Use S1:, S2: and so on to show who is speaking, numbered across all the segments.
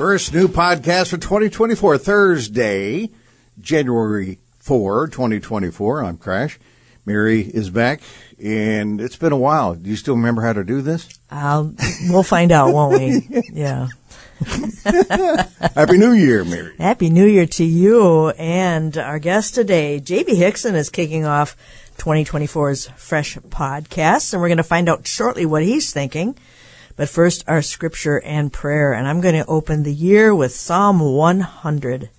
S1: First new podcast for 2024, Thursday, January 4, 2024. I'm Crash. Mary is back, and it's been a while. Do you still remember how to do this?
S2: Um, we'll find out, won't we? Yeah.
S1: Happy New Year, Mary.
S2: Happy New Year to you and our guest today. JB Hixson, is kicking off 2024's Fresh Podcast, and we're going to find out shortly what he's thinking. But first, our scripture and prayer. And I'm going to open the year with Psalm 100,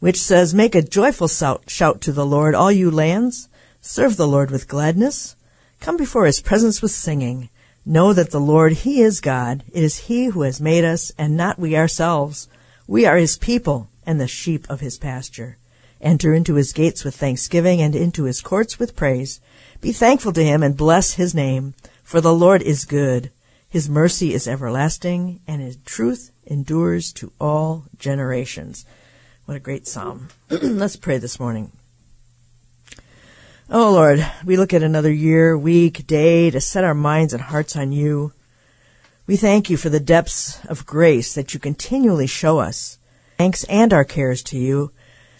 S2: which says, Make a joyful shout to the Lord, all you lands. Serve the Lord with gladness. Come before his presence with singing. Know that the Lord, he is God. It is he who has made us, and not we ourselves. We are his people and the sheep of his pasture. Enter into his gates with thanksgiving and into his courts with praise. Be thankful to him and bless his name, for the Lord is good. His mercy is everlasting, and his truth endures to all generations. What a great psalm. Let's pray this morning. Oh Lord, we look at another year, week, day to set our minds and hearts on you. We thank you for the depths of grace that you continually show us. Thanks and our cares to you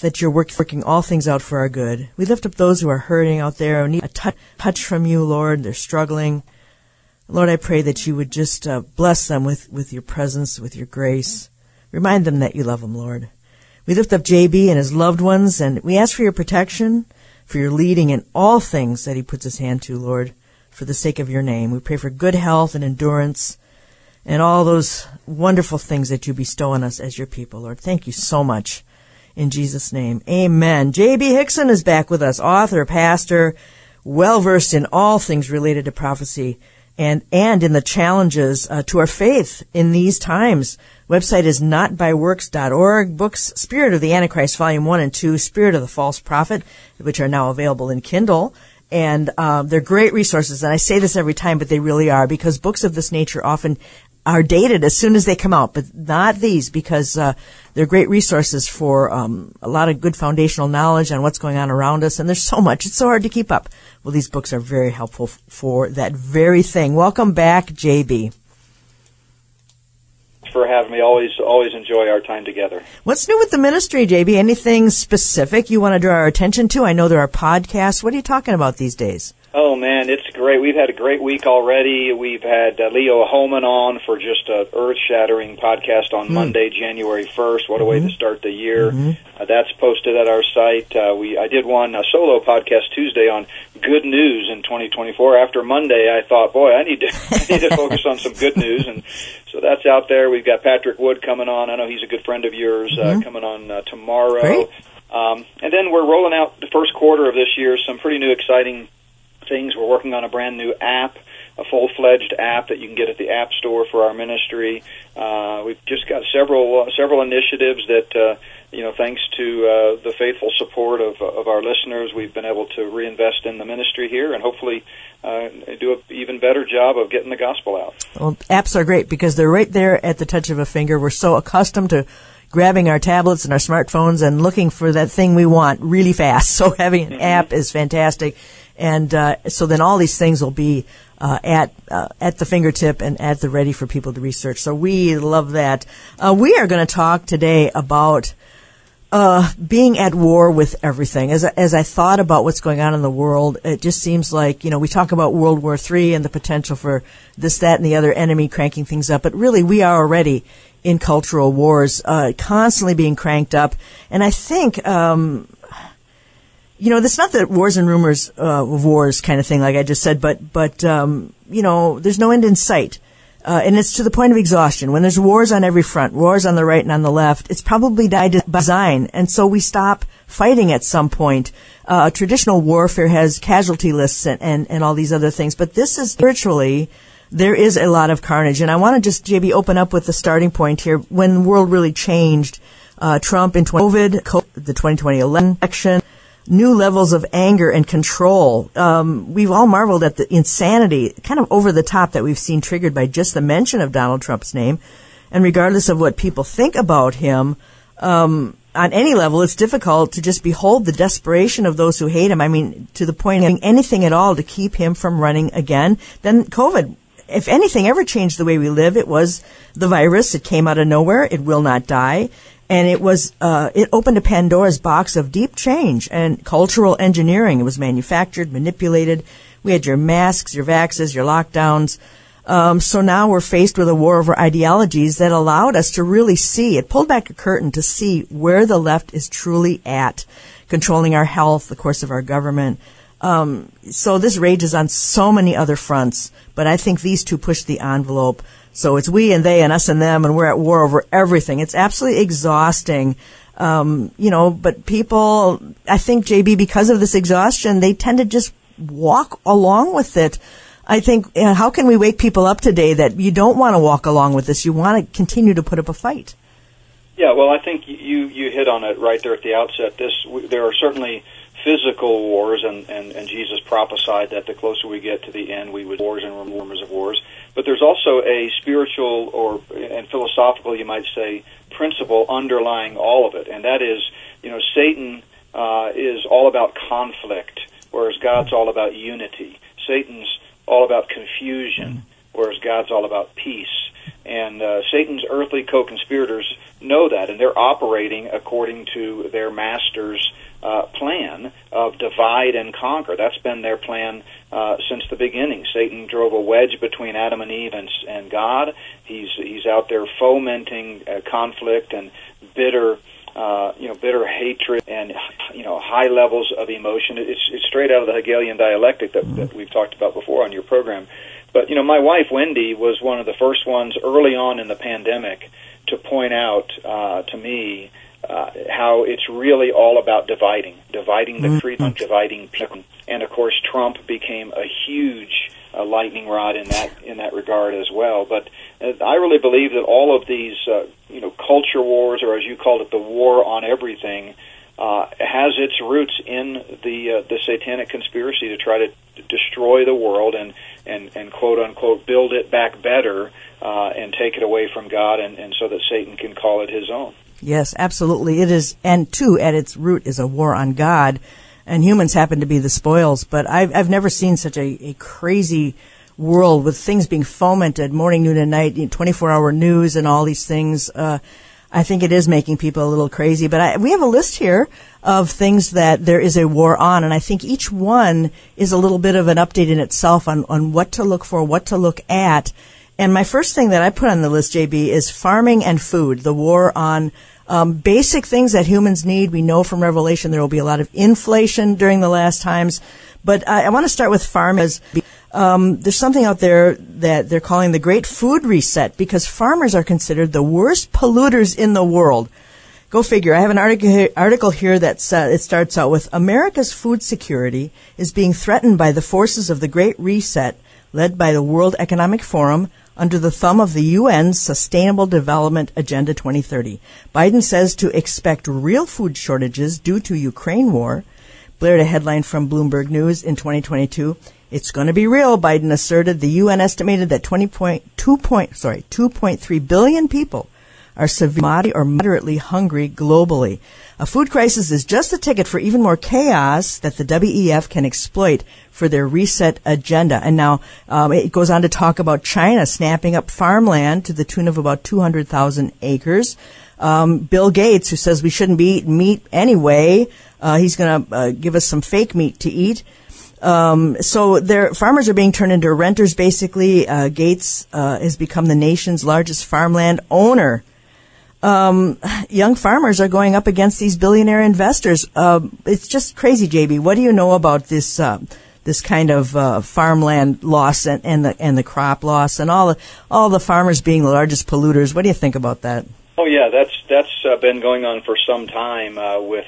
S2: that you're working all things out for our good. We lift up those who are hurting out there and need a touch from you, Lord. They're struggling. Lord, I pray that you would just uh, bless them with, with your presence, with your grace. Remind them that you love them, Lord. We lift up JB and his loved ones, and we ask for your protection, for your leading in all things that he puts his hand to, Lord, for the sake of your name. We pray for good health and endurance and all those wonderful things that you bestow on us as your people, Lord. Thank you so much. In Jesus' name, amen. J.B. Hixson is back with us, author, pastor, well versed in all things related to prophecy and and in the challenges uh, to our faith in these times. Website is notbyworks.org. Books Spirit of the Antichrist, Volume 1 and 2, Spirit of the False Prophet, which are now available in Kindle. And um, they're great resources. And I say this every time, but they really are because books of this nature often are dated as soon as they come out, but not these because uh, they're great resources for um, a lot of good foundational knowledge on what's going on around us. And there's so much; it's so hard to keep up. Well, these books are very helpful f- for that very thing. Welcome back, JB.
S3: For having me, always always enjoy our time together.
S2: What's new with the ministry, JB? Anything specific you want to draw our attention to? I know there are podcasts. What are you talking about these days?
S3: Oh man, it's great. We've had a great week already. We've had uh, Leo Hohmann on for just a earth-shattering podcast on mm. Monday, January 1st. What a mm-hmm. way to start the year. Mm-hmm. Uh, that's posted at our site. Uh, we I did one a solo podcast Tuesday on good news in 2024. After Monday, I thought, boy, I need to I need to focus on some good news, and so that's out there. We've got Patrick Wood coming on. I know he's a good friend of yours uh, mm-hmm. coming on uh, tomorrow.
S2: Great.
S3: Um, and then we're rolling out the first quarter of this year some pretty new, exciting things. We're working on a brand new app, a full fledged app that you can get at the App Store for our ministry. Uh, we've just got several uh, several initiatives that. Uh, you know, thanks to uh, the faithful support of, of our listeners, we've been able to reinvest in the ministry here and hopefully uh, do an even better job of getting the gospel out.
S2: Well, apps are great because they're right there at the touch of a finger. We're so accustomed to grabbing our tablets and our smartphones and looking for that thing we want really fast. So having an mm-hmm. app is fantastic. And uh, so then all these things will be uh, at uh, at the fingertip and at the ready for people to research. So we love that. Uh, we are going to talk today about uh, being at war with everything. As as I thought about what's going on in the world, it just seems like you know we talk about World War III and the potential for this, that, and the other enemy cranking things up, but really we are already in cultural wars, uh, constantly being cranked up. And I think um, you know, it's not the wars and rumors uh, of wars kind of thing, like I just said, but but um, you know, there's no end in sight, uh, and it's to the point of exhaustion. When there's wars on every front, wars on the right and on the left, it's probably by design, and so we stop fighting at some point. Uh, traditional warfare has casualty lists and, and and all these other things, but this is spiritually. There is a lot of carnage, and I want to just, JB, open up with the starting point here. When the world really changed, uh, Trump in 20, COVID, the 2020 election, new levels of anger and control. Um, we've all marveled at the insanity, kind of over the top that we've seen triggered by just the mention of Donald Trump's name. And regardless of what people think about him, um, on any level, it's difficult to just behold the desperation of those who hate him. I mean, to the point of doing anything at all to keep him from running again. Then COVID, if anything ever changed the way we live, it was the virus. It came out of nowhere. It will not die. And it was, uh, it opened a Pandora's box of deep change and cultural engineering. It was manufactured, manipulated. We had your masks, your vaxes, your lockdowns. Um, so now we're faced with a war over ideologies that allowed us to really see, it pulled back a curtain to see where the left is truly at, controlling our health, the course of our government. Um, so this rages on so many other fronts, but I think these two push the envelope. So it's we and they and us and them, and we're at war over everything. It's absolutely exhausting. Um, you know, but people, I think, JB, because of this exhaustion, they tend to just walk along with it I think, you know, how can we wake people up today that you don't want to walk along with this? You want to continue to put up a fight.
S3: Yeah, well, I think you you hit on it right there at the outset. This there are certainly physical wars, and, and, and Jesus prophesied that the closer we get to the end, we would wars and rumors of wars. But there's also a spiritual or and philosophical, you might say, principle underlying all of it, and that is, you know, Satan uh, is all about conflict, whereas God's all about unity. Satan's all about confusion, whereas God's all about peace. And uh, Satan's earthly co-conspirators know that, and they're operating according to their master's uh, plan of divide and conquer. That's been their plan uh, since the beginning. Satan drove a wedge between Adam and Eve and, and God. He's he's out there fomenting uh, conflict and bitter uh, you know, bitter hatred and you know high levels of emotion. It's it's straight out of the Hegelian dialectic that, that we've talked about before on your program. But you know, my wife Wendy was one of the first ones early on in the pandemic to point out uh, to me uh, how it's really all about dividing, dividing the creed, dividing people. And of course, Trump became a huge uh, lightning rod in that in that regard as well. But uh, I really believe that all of these, uh, you know, culture wars, or as you called it, the war on everything, uh, has its roots in the uh, the satanic conspiracy to try to destroy the world and and and quote unquote build it back better uh, and take it away from God, and, and so that Satan can call it his own.
S2: Yes, absolutely. It is, and two, at its root is a war on God and humans happen to be the spoils. But I've, I've never seen such a, a crazy world with things being fomented morning, noon, and night, 24 hour news and all these things. Uh, I think it is making people a little crazy. But I, we have a list here of things that there is a war on, and I think each one is a little bit of an update in itself on, on what to look for, what to look at. And my first thing that I put on the list, JB, is farming and food, the war on um, basic things that humans need. We know from Revelation there will be a lot of inflation during the last times. But I, I want to start with farmers. um, there's something out there that they're calling the Great Food Reset because farmers are considered the worst polluters in the world. Go figure. I have an article here, article here that uh, it starts out with America's food security is being threatened by the forces of the Great Reset, led by the World Economic Forum, under the thumb of the UN's Sustainable Development Agenda 2030. Biden says to expect real food shortages due to Ukraine war. Blared a headline from Bloomberg News in 2022. It's going to be real, Biden asserted. The UN estimated that 20.2 point, sorry, 2.3 billion people are severely or moderately hungry globally. A food crisis is just a ticket for even more chaos that the WEF can exploit for their reset agenda. And now um, it goes on to talk about China snapping up farmland to the tune of about 200,000 acres. Um, Bill Gates, who says we shouldn't be eating meat anyway, uh, he's going to uh, give us some fake meat to eat. Um, so their farmers are being turned into renters. Basically, uh, Gates uh, has become the nation's largest farmland owner um, young farmers are going up against these billionaire investors. Uh, it's just crazy, JB. What do you know about this? Uh, this kind of uh, farmland loss and, and the and the crop loss and all the all the farmers being the largest polluters. What do you think about that?
S3: Oh yeah, that's that's uh, been going on for some time uh, with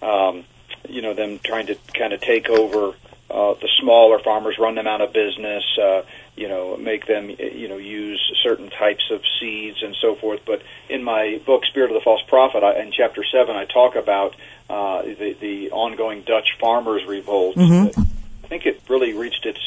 S3: um, you know them trying to kind of take over uh, the smaller farmers, run them out of business. You know, make them, you know, use certain types of seeds and so forth. But in my book, Spirit of the False Prophet, I, in chapter seven, I talk about uh, the, the ongoing Dutch farmers' revolt.
S2: Mhm.
S3: I think it really reached its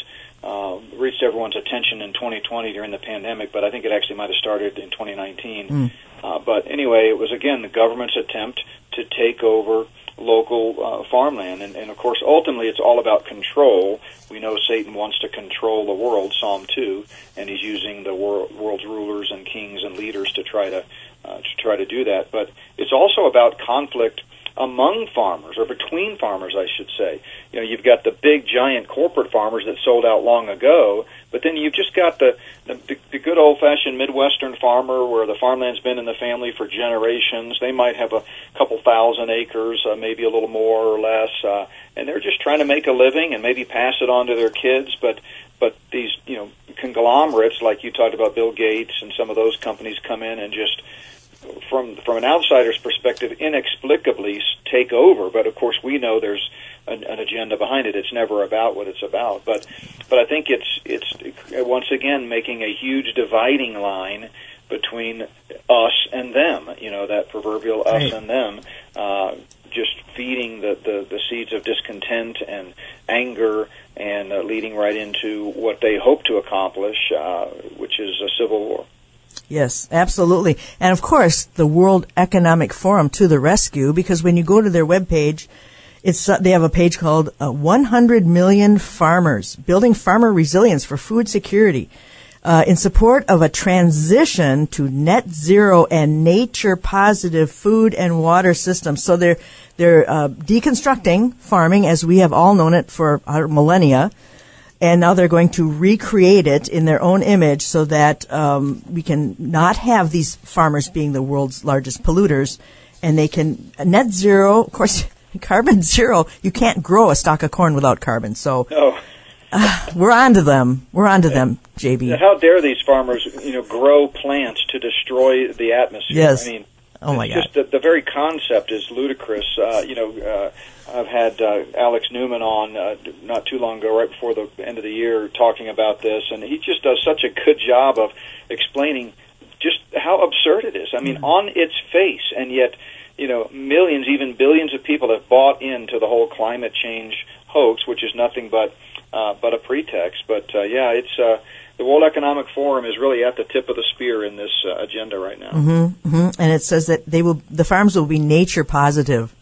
S3: uh, reached everyone's attention in 2020 during the pandemic, but I think it actually might have started in 2019.
S2: Mm.
S3: Uh, but anyway, it was again the government's attempt to take over local uh, farmland, and, and of course, ultimately, it's all about control. We know Satan wants to control the world, Psalm two, and he's using the wor- world's rulers and kings and leaders to try to uh, to try to do that. But it's also about conflict among farmers or between farmers, I should say. You know, you've got the big giant corporate farmers that sold out long ago, but then you've just got the the, the good old fashioned Midwestern farmer where the farmland's been in the family for generations. They might have a couple thousand acres, uh, maybe a little more or less, uh, and they're just trying to make a living and maybe pass it on to their kids, but but these you know conglomerates like you talked about Bill Gates and some of those companies come in and just from from an outsider's perspective, inexplicably take over. But of course, we know there's an, an agenda behind it. It's never about what it's about. But but I think it's it's once again making a huge dividing line between us and them. You know that proverbial us
S2: Right.
S3: and them. Uh, just feeding the, the, the seeds of discontent and anger and uh, leading right into what they hope to accomplish, uh, which is a civil war.
S2: Yes, absolutely. And of course, the World Economic Forum to the rescue because when you go to their webpage, it's uh, they have a page called uh, 100 million farmers building farmer resilience for food security. Uh, in support of a transition to net zero and nature positive food and water systems. So they're they're uh, deconstructing farming as we have all known it for millennia, and now they're going to recreate it in their own image so that um, we can not have these farmers being the world's largest polluters, and they can net zero. Of course, carbon zero. You can't grow a stalk of corn without carbon. So
S3: No.
S2: we're on to them. We're on to them, JB.
S3: How dare these farmers, you know, grow plants to destroy the atmosphere?
S2: Yes.
S3: I mean,
S2: Oh my God.
S3: just the, the very concept is ludicrous. Uh, you know, uh, I've had uh, Alex Newman on uh, not too long ago, right before the end of the year, talking about this, and he just does such a good job of explaining just how absurd it is. I mean, on its face, and yet, you know, millions, even billions of people have bought into the whole climate change hoax, which is nothing but uh, but a pretext. But uh, yeah, it's uh, the World Economic Forum is really at the tip of the spear in this uh, agenda right now.
S2: hmm And it says that they will, the farms will be nature positive.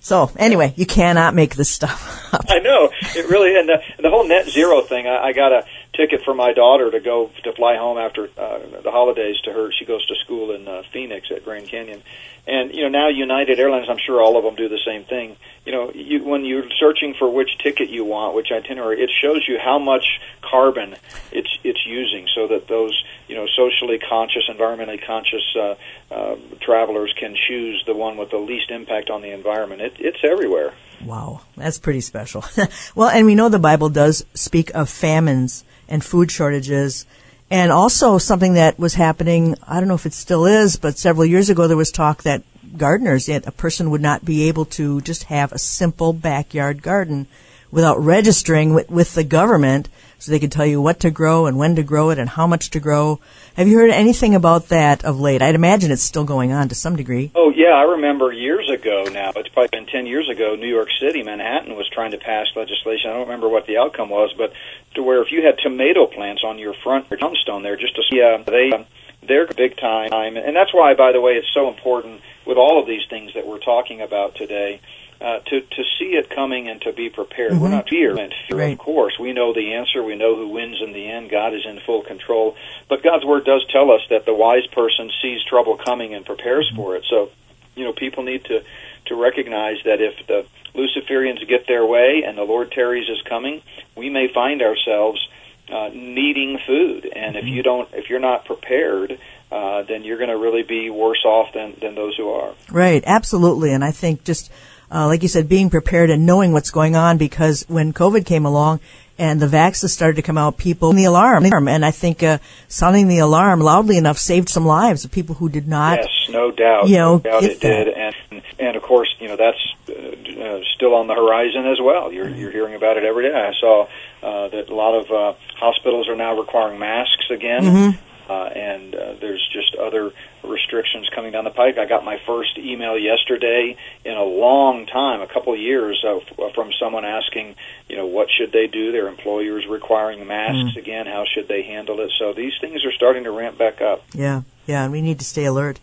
S2: So anyway, you cannot make this stuff up.
S3: I know it really, and the, and the whole net zero thing. I, I got a ticket for my daughter to go to fly home after uh, the holidays to her. She goes to school in uh, Phoenix at Grand Canyon, and you know now United Airlines. I'm sure all of them do the same thing. You know, you, when you're searching for which ticket you want, which itinerary, it shows you how much carbon it's it's using, so that those you know socially conscious, environmentally conscious uh, uh, travelers can choose the one with the least impact on the environment. It, it's everywhere.
S2: Wow, that's pretty special. well, and we know the Bible does speak of famines and food shortages. And also something that was happening, I don't know if it still is, but several years ago there was talk that gardeners, a person would not be able to just have a simple backyard garden without registering with, with the government so they could tell you what to grow and when to grow it and how much to grow. Have you heard anything about that of late? I'd imagine it's still going on to some degree.
S3: Oh yeah, I remember years ago. Now it's probably been ten years ago. New York City, Manhattan, was trying to pass legislation. I don't remember what the outcome was, but to where if you had tomato plants on your front tombstone there, just to see, uh, they uh, they're big time, and that's why, by the way, it's so important with all of these things that we're talking about today. Uh, to to see it coming and to be prepared. We're not fear and fear,
S2: Right.
S3: of course. We know the answer. We know who wins in the end. God is in full control. But God's word does tell us that the wise person sees trouble coming and prepares for it. So, you know, people need to to recognize that if the Luciferians get their way and the Lord tarries is coming, we may find ourselves uh, needing food. And if you don't, if you're not prepared, uh, then you're going to really be worse off than than those who are.
S2: Right, absolutely. And I think just uh, like you said, being prepared and knowing what's going on because when COVID came along and the vaccines started to come out, people the alarm, and I think uh, sounding the alarm loudly enough saved some lives of people who did not.
S3: Yes, no doubt.
S2: You know,
S3: no doubt it did, and and of course, you know that's uh, uh, still on the horizon as well. You're you're hearing about it every day. I saw uh, that a lot of uh, hospitals are now requiring masks again.
S2: Mm-hmm.
S3: Uh, and uh, there's just other restrictions coming down the pike. I got my first email yesterday in a long time, a couple of years, uh, f- from someone asking, you know, what should they do? Their employers requiring masks
S2: Mm.
S3: again. How should they handle it? So these things are starting to ramp back up.
S2: Yeah, yeah, and we need to stay alert.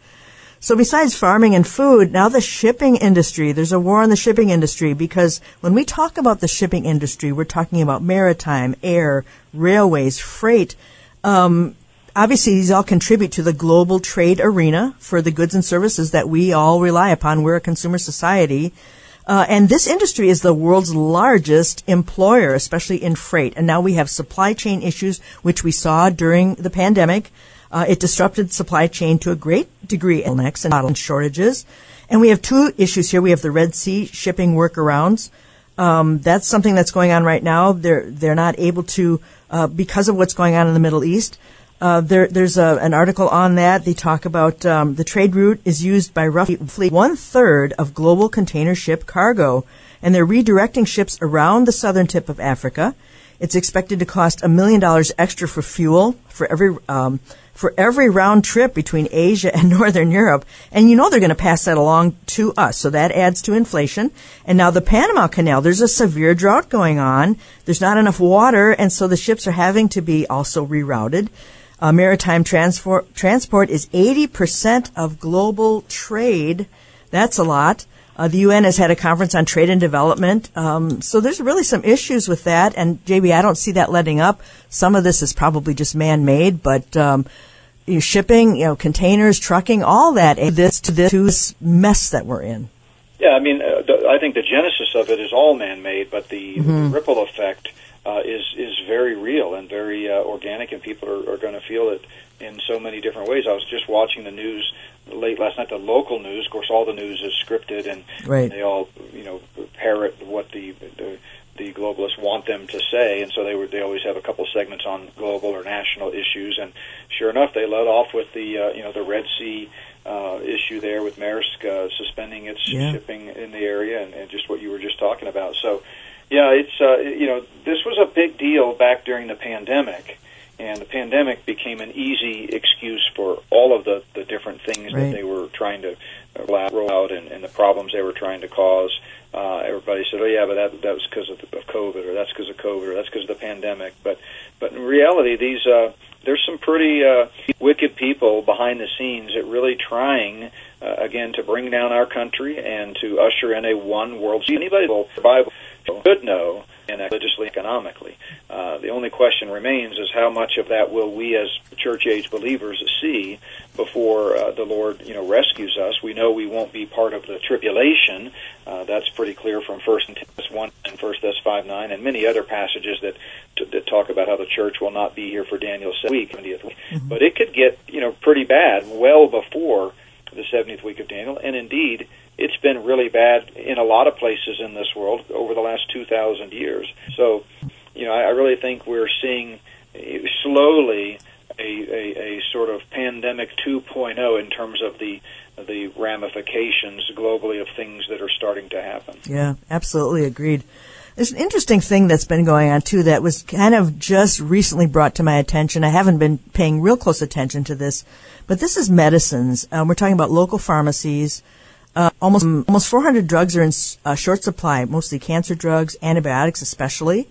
S2: So besides farming and food, now the shipping industry, there's a war on the shipping industry because when we talk about the shipping industry, we're talking about maritime, air, railways, freight. Um, obviously, these all contribute to the global trade arena for the goods and services that we all rely upon. We're a consumer society. Uh, and this industry is the world's largest employer, especially in freight. And now we have supply chain issues, which we saw during the pandemic. Uh, it disrupted supply chain to a great degree, bottlenecks and bottleneck shortages. And we have two issues here. We have the Red Sea shipping workarounds. Um, that's something that's going on right now. They're they're not able to uh, because of what's going on in the Middle East. Uh, there, there's a, an article on that. They talk about um, the trade route is used by roughly one third of global container ship cargo, and they're redirecting ships around the southern tip of Africa. It's expected to cost a million dollars extra for fuel for every um, for every round trip between Asia and Northern Europe, and you know they're going to pass that along to us, so that adds to inflation. And now the Panama Canal, there's a severe drought going on. There's not enough water, and so the ships are having to be also rerouted. Uh, maritime transport transport is 80% of global trade. That's a lot. Uh, the UN has had a conference on trade and development. Um, so there's really some issues with that. And JB, I don't see that letting up. Some of this is probably just man-made, but um, you know, shipping, you know, containers, trucking, all that, this to this mess that we're in.
S3: Yeah, I mean, uh, the, I think the genesis of it is all man-made, but the, the ripple effect uh, is is very real and very uh, organic, and people are, are going to feel it in so many different ways. I was just watching the news late last night, the local news. Of course, all the news is scripted, and
S2: Right.
S3: they all you know parrot what the, the the globalists want them to say, and so they were they always have a couple segments on global or national issues, and sure enough, they led off with the uh, you know the Red Sea. Uh, issue there with Maersk uh, suspending its
S2: Yeah.
S3: shipping in the area, and, and just what you were just talking about. So, yeah, it's uh, you know this was a big deal back during the pandemic, and the pandemic became an easy excuse for all of the the different things
S2: Right.
S3: that they were trying to uh, roll out and, and the problems they were trying to cause. Uh, everybody said, "Oh yeah, but that that was because of, the- of COVID, or that's because of COVID, or that's because of the pandemic." But but in reality, these uh, there's some pretty uh, wicked people behind the scenes that really trying uh, again to bring down our country and to usher in a one world. Anybody will Bible should know and religiously, economically. Uh, the only question remains is how much of that will we as church age believers see before uh, the Lord, you know, rescues us. We know we won't be part of the tribulation. Uh, that's pretty clear from First Thess one and First Thess five nine, and many other passages that that talk about how the church will not be here for Daniel's week, 70th week. But it could get, you know, pretty bad well before the 70th week of Daniel, and indeed, it's been really bad in a lot of places in this world over the last 2,000 years. So, you know, I, I really think we're seeing slowly a, a, a sort of pandemic 2.0 in terms of the the ramifications globally of things that are starting to happen.
S2: Yeah, absolutely agreed. There's an interesting thing that's been going on too that was kind of just recently brought to my attention. I haven't been paying real close attention to this, but this is medicines. Um, we're talking about local pharmacies. Uh, almost almost 400 drugs are in uh, short supply, mostly cancer drugs, antibiotics especially.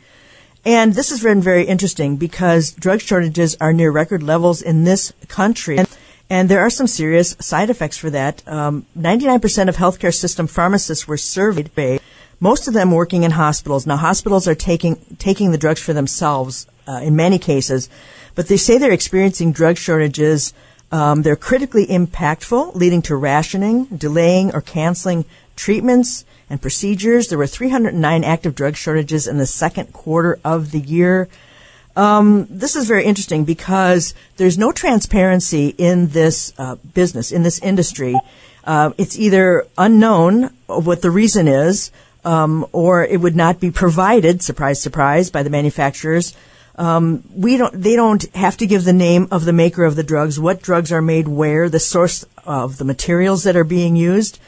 S2: And this has been very interesting because drug shortages are near record levels in this country. And, and there are some serious side effects for that. Um, 99% of healthcare system pharmacists were surveyed, most of them working in hospitals. Now, hospitals are taking, taking the drugs for themselves uh, in many cases, but they say they're experiencing drug shortages. Um, they're critically impactful, leading to rationing, delaying, or canceling treatments and procedures. There were 309 active drug shortages in the second quarter of the year. Um, this is very interesting because there's no transparency in this uh, business, in this industry. Uh, it's either unknown what the reason is, um, or it would not be provided. Surprise, surprise, by the manufacturers. Um, we don't. They don't have to give the name of the maker of the drugs, what drugs are made where, the source of the materials that are being used.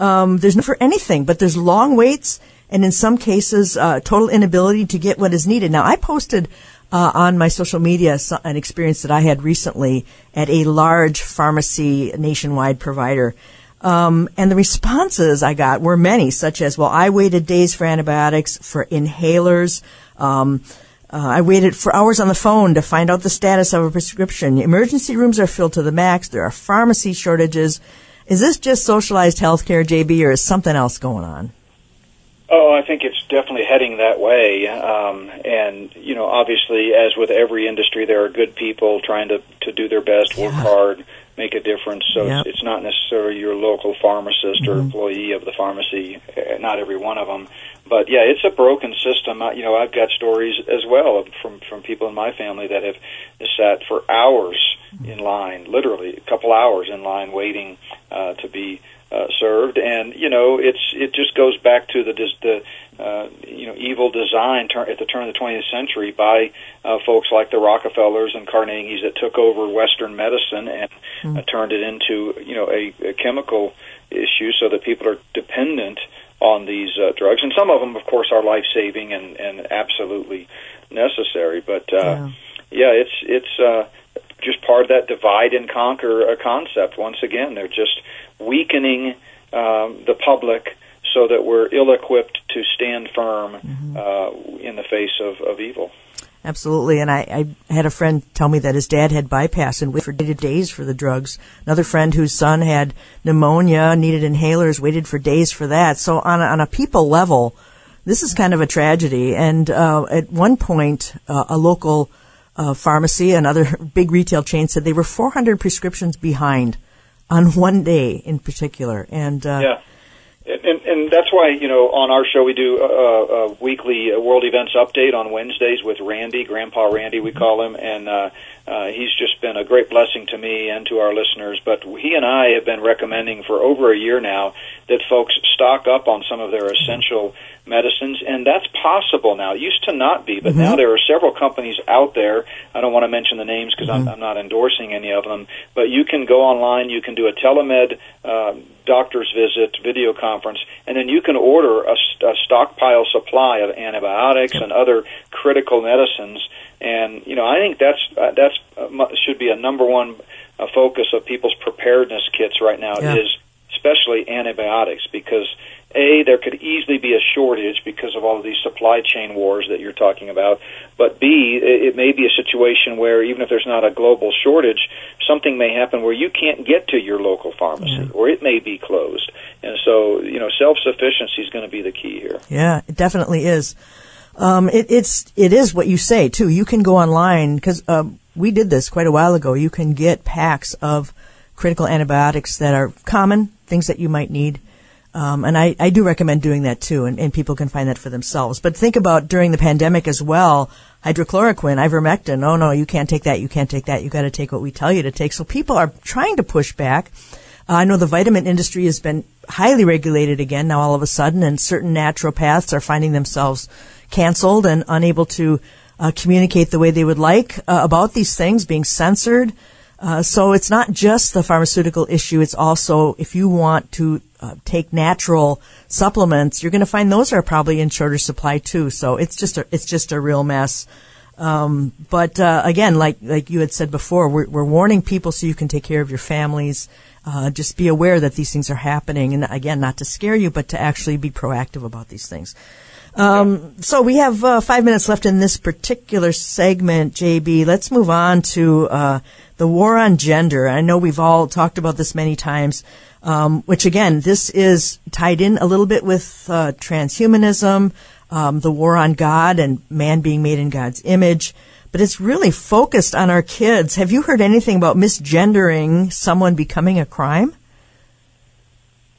S2: Um, there's no for anything, but there's long waits, and in some cases, uh, total inability to get what is needed. Now, I posted uh, on my social media an experience that I had recently at a large pharmacy nationwide provider. Um, and the responses I got were many, such as, well, I waited days for antibiotics, for inhalers. Um, uh, I waited for hours on the phone to find out the status of a prescription. Emergency rooms are filled to the max. There are pharmacy shortages. Is this just socialized healthcare, JB, or is something else going on?
S3: Oh, I think it's definitely heading that way. Um, and, you know, obviously, as with every industry, there are good people trying to, to do their best, work
S2: Yeah.
S3: hard, make a difference. So
S2: Yep.
S3: it's, it's not necessarily your local pharmacist or
S2: Mhm.
S3: employee of the pharmacy, uh, not every one of them. But yeah, it's a broken system. I, you know, I've got stories as well from from people in my family that have sat for hours in line, literally a couple hours in line waiting uh, to be uh, served. And you know, it's it just goes back to the the uh, you know evil design tur- at the turn of the 20th century by uh, folks like the Rockefellers and Carnegies that took over Western medicine and uh, turned it into you know a, a chemical issue, so that people are dependent on these uh, drugs, and some of them, of course, are life saving and and absolutely necessary. But uh, yeah, it's it's uh, just part of that divide and conquer uh, concept. Once again, they're just weakening um, the public so that we're ill-equipped to stand firm uh, in the face of, of evil.
S2: Absolutely. And I, I had a friend tell me that his dad had bypass and waited for days for the drugs. Another friend whose son had pneumonia, needed inhalers, waited for days for that. So on a, on a people level, this is kind of a tragedy. And uh, at one point, uh, a local uh, pharmacy, another big retail chain, said they were 400 prescriptions behind on one day in particular. And uh,
S3: Yeah. And, and, that's why, you know, on our show we do a, a weekly uh, world events update on Wednesdays with Randy, Grandpa Randy, we call him, and uh, uh, he's just been a great blessing to me and to our listeners. But he and I have been recommending for over a year now that folks stock up on some of their essential medicines, and that's possible now. It used to not be, but now there are several companies out there. I don't want to mention the names because I'm, I'm not endorsing any of them, but you can go online, you can do a telemed uh, doctor's visit, video conference, and then you can order a, a stockpile supply of antibiotics and other critical medicines. And you know, I think that's uh, that's uh, should be a number one uh, focus of people's preparedness kits right now
S2: Yeah.
S3: is especially antibiotics because a there could easily be a shortage because of all of these supply chain wars that you're talking about but b it may be a situation where even if there's not a global shortage something may happen where you can't get to your local pharmacy or it may be closed and so you know self sufficiency is going to be the key here
S2: Yeah, it definitely is. Um, it, it's it is what you say too. You can go online because um, we did this quite a while ago. You can get packs of critical antibiotics that are common things that you might need. Um, and I, I do recommend doing that too, and, and people can find that for themselves. But think about during the pandemic as well, hydrochloroquine, ivermectin. Oh no, you can't take that. You can't take that. You got to take what we tell you to take. So people are trying to push back. Uh, I know the vitamin industry has been highly regulated again now all of a sudden, and certain naturopaths are finding themselves canceled and unable to uh, communicate the way they would like uh, about these things, being censored. Uh, so it's not just the pharmaceutical issue. It's also if you want to uh, take natural supplements, you're going to find those are probably in shorter supply too. So it's just a, it's just a real mess. Um, but uh, again, like like you had said before, we're, we're warning people so you can take care of your families. Uh, just be aware that these things are happening, and again, not to scare you, but to actually be proactive about these things. Um, so we have uh, five minutes left in this particular segment, JB. Let's move on to uh, the war on gender. I know we've all talked about this many times, um, which again, this is tied in a little bit with uh, transhumanism, um, the war on God, and man being made in God's image. But it's really focused on our kids. Have you heard anything about misgendering someone becoming a crime?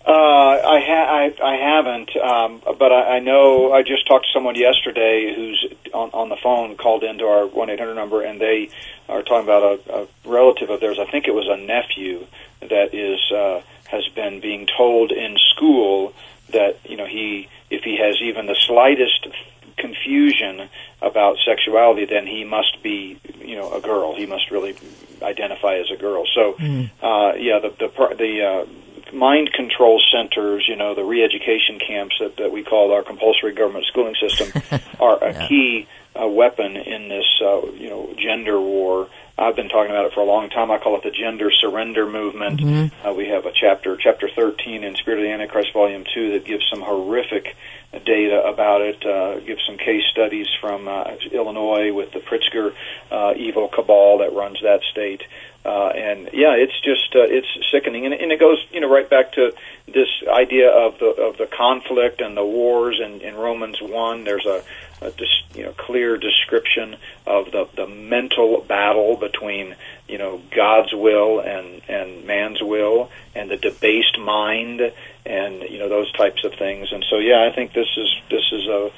S3: Uh, I, ha- I I haven't, um, but I, I know I just talked to someone yesterday who's on, on the phone called into our one eight hundred number, and they are talking about a, a relative of theirs. I think it was a nephew that is uh, has been being told in school that you know he if he has even the slightest confusion about sexuality, then he must be you know a girl. He must really identify as a girl. So uh, yeah, the the the uh, mind control centers, you know, the re-education camps that, that we call our compulsory government schooling system, are a key uh, weapon in this, uh, you know, gender war. I've been talking about it for a long time. I call it the gender surrender movement. Uh, we have a chapter, chapter 13 in Spirit of the Antichrist, Volume 2, that gives some horrific data about it, uh, gives some case studies from uh, Illinois with the Pritzker uh, evil cabal that runs that state. Uh, and yeah, it's just uh, it's sickening, and, and it goes you know right back to this idea of the of the conflict and the wars. And in Romans one, there's a, a dis, you know clear description of the the mental battle between you know God's will and and man's will, and the debased mind, and you know those types of things. And so yeah, I think this is this is a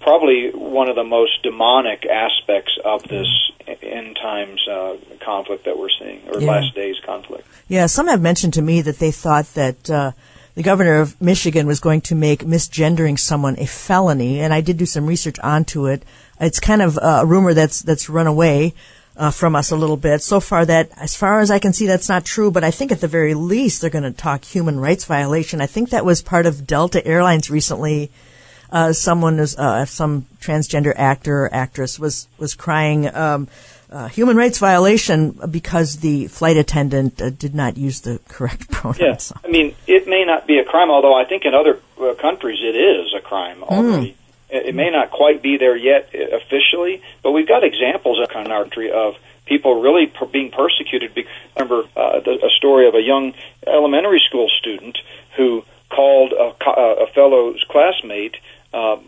S3: probably one of the most demonic aspects of this end times uh, conflict that we're seeing, or
S2: Yeah.
S3: last days conflict.
S2: Yeah, some have mentioned to me that they thought that uh, the governor of Michigan was going to make misgendering someone a felony, and I did do some research onto it. It's kind of a rumor that's that's run away uh, from us a little bit. So far, that as far as I can see, that's not true. But I think at the very least, they're going to talk human rights violation. I think that was part of Delta Airlines recently. Uh, someone was uh, some transgender actor or actress was was crying. Um, uh, human rights violation because the flight attendant uh, did not use the correct pronouns.
S3: Yeah,
S2: So-
S3: I mean, it may not be a crime, although I think in other uh, countries it is a crime already. It, it may not quite be there yet uh, officially, but we've got examples in our country of people really per- being persecuted. Be- remember uh, the, a story of a young elementary school student who called a, uh, a fellow classmate. Um,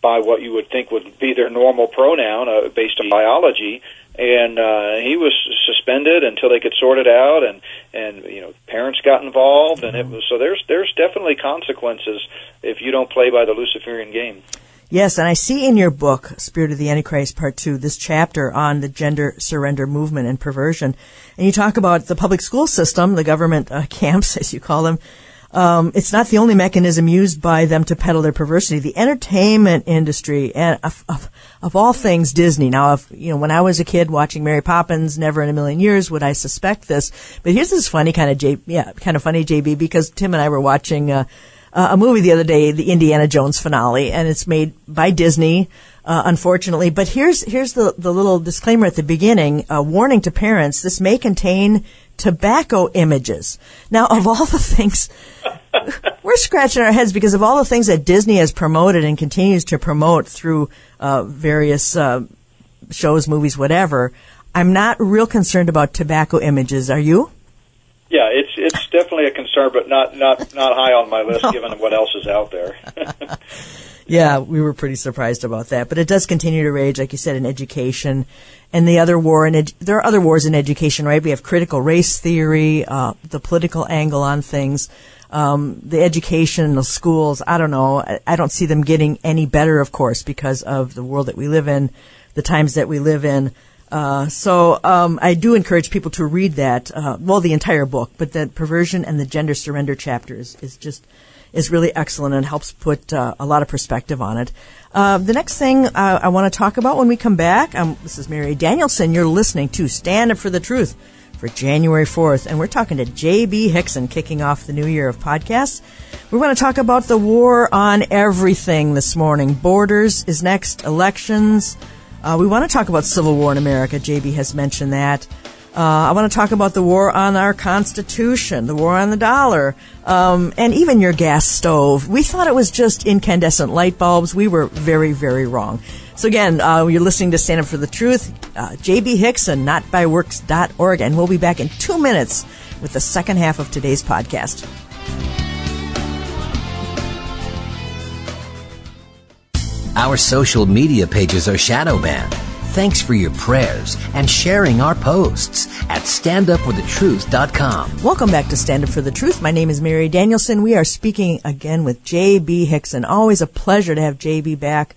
S3: by what you would think would be their normal pronoun uh, based on biology, and uh, he was suspended until they could sort it out, and and you know parents got involved, and it was so there's there's definitely consequences if you don't play by the Luciferian game.
S2: Yes, and I see in your book, Spirit of the Antichrist, Part 2, this chapter on the gender surrender movement and perversion. And you talk about the public school system, the government uh, camps, as you call them. Um, it's not the only mechanism used by them to peddle their perversity. The entertainment industry, and of, of, of all things, Disney. Now, if, you know, when I was a kid watching Mary Poppins, never in a million years would I suspect this. But here's this funny kind of J, yeah, kind of funny JB because Tim and I were watching. Uh, a movie the other day, the Indiana Jones finale, and it's made by Disney, uh, unfortunately. But here's here's the the little disclaimer at the beginning, a warning to parents: this may contain tobacco images. Now, of all the things. We're scratching our heads because of all the things that Disney has promoted and continues to promote through uh, various uh, shows, movies, whatever. I'm not real concerned about tobacco images. Are you?
S3: Yeah, it's it's definitely a concern, but not not not high on my list given what else is out there.
S2: Yeah, we were pretty surprised about that, but it does continue to rage, like you said, in education, and the other war in ed- there are other wars in education, right? We have critical race theory, uh, the political angle on things, um, the education, the schools. I don't know. I, I don't see them getting any better, of course, because of the world that we live in, the times that we live in. Uh, so um, I do encourage people to read that, uh, well, the entire book, but the perversion and the gender surrender chapter is, is just is really excellent and helps put uh, a lot of perspective on it. Uh, the next thing uh, I want to talk about when we come back, um, this is Mary Danielsen. You're listening to Stand Up for the Truth for January 4th, and we're talking to J.B. Hixson kicking off the new year of podcasts. We're going to talk about the war on everything this morning. Borders is next, elections. Uh, we want to talk about civil war in America. JB has mentioned that. Uh, I want to talk about the war on our Constitution, the war on the dollar, um, and even your gas stove. We thought it was just incandescent light bulbs. We were very, very wrong. So again, uh, you're listening to Stand Up for the Truth. Uh, JB Hixson, notbyworks.org, and we'll be back in two minutes with the second half of today's podcast.
S4: Our social media pages are shadow banned. Thanks for your prayers and sharing our posts at standupforthetruth.com.
S2: Welcome back to Stand Up for the Truth. My name is Mary Danielsen. We are speaking again with J.B. Hixson. Always a pleasure to have J.B. back.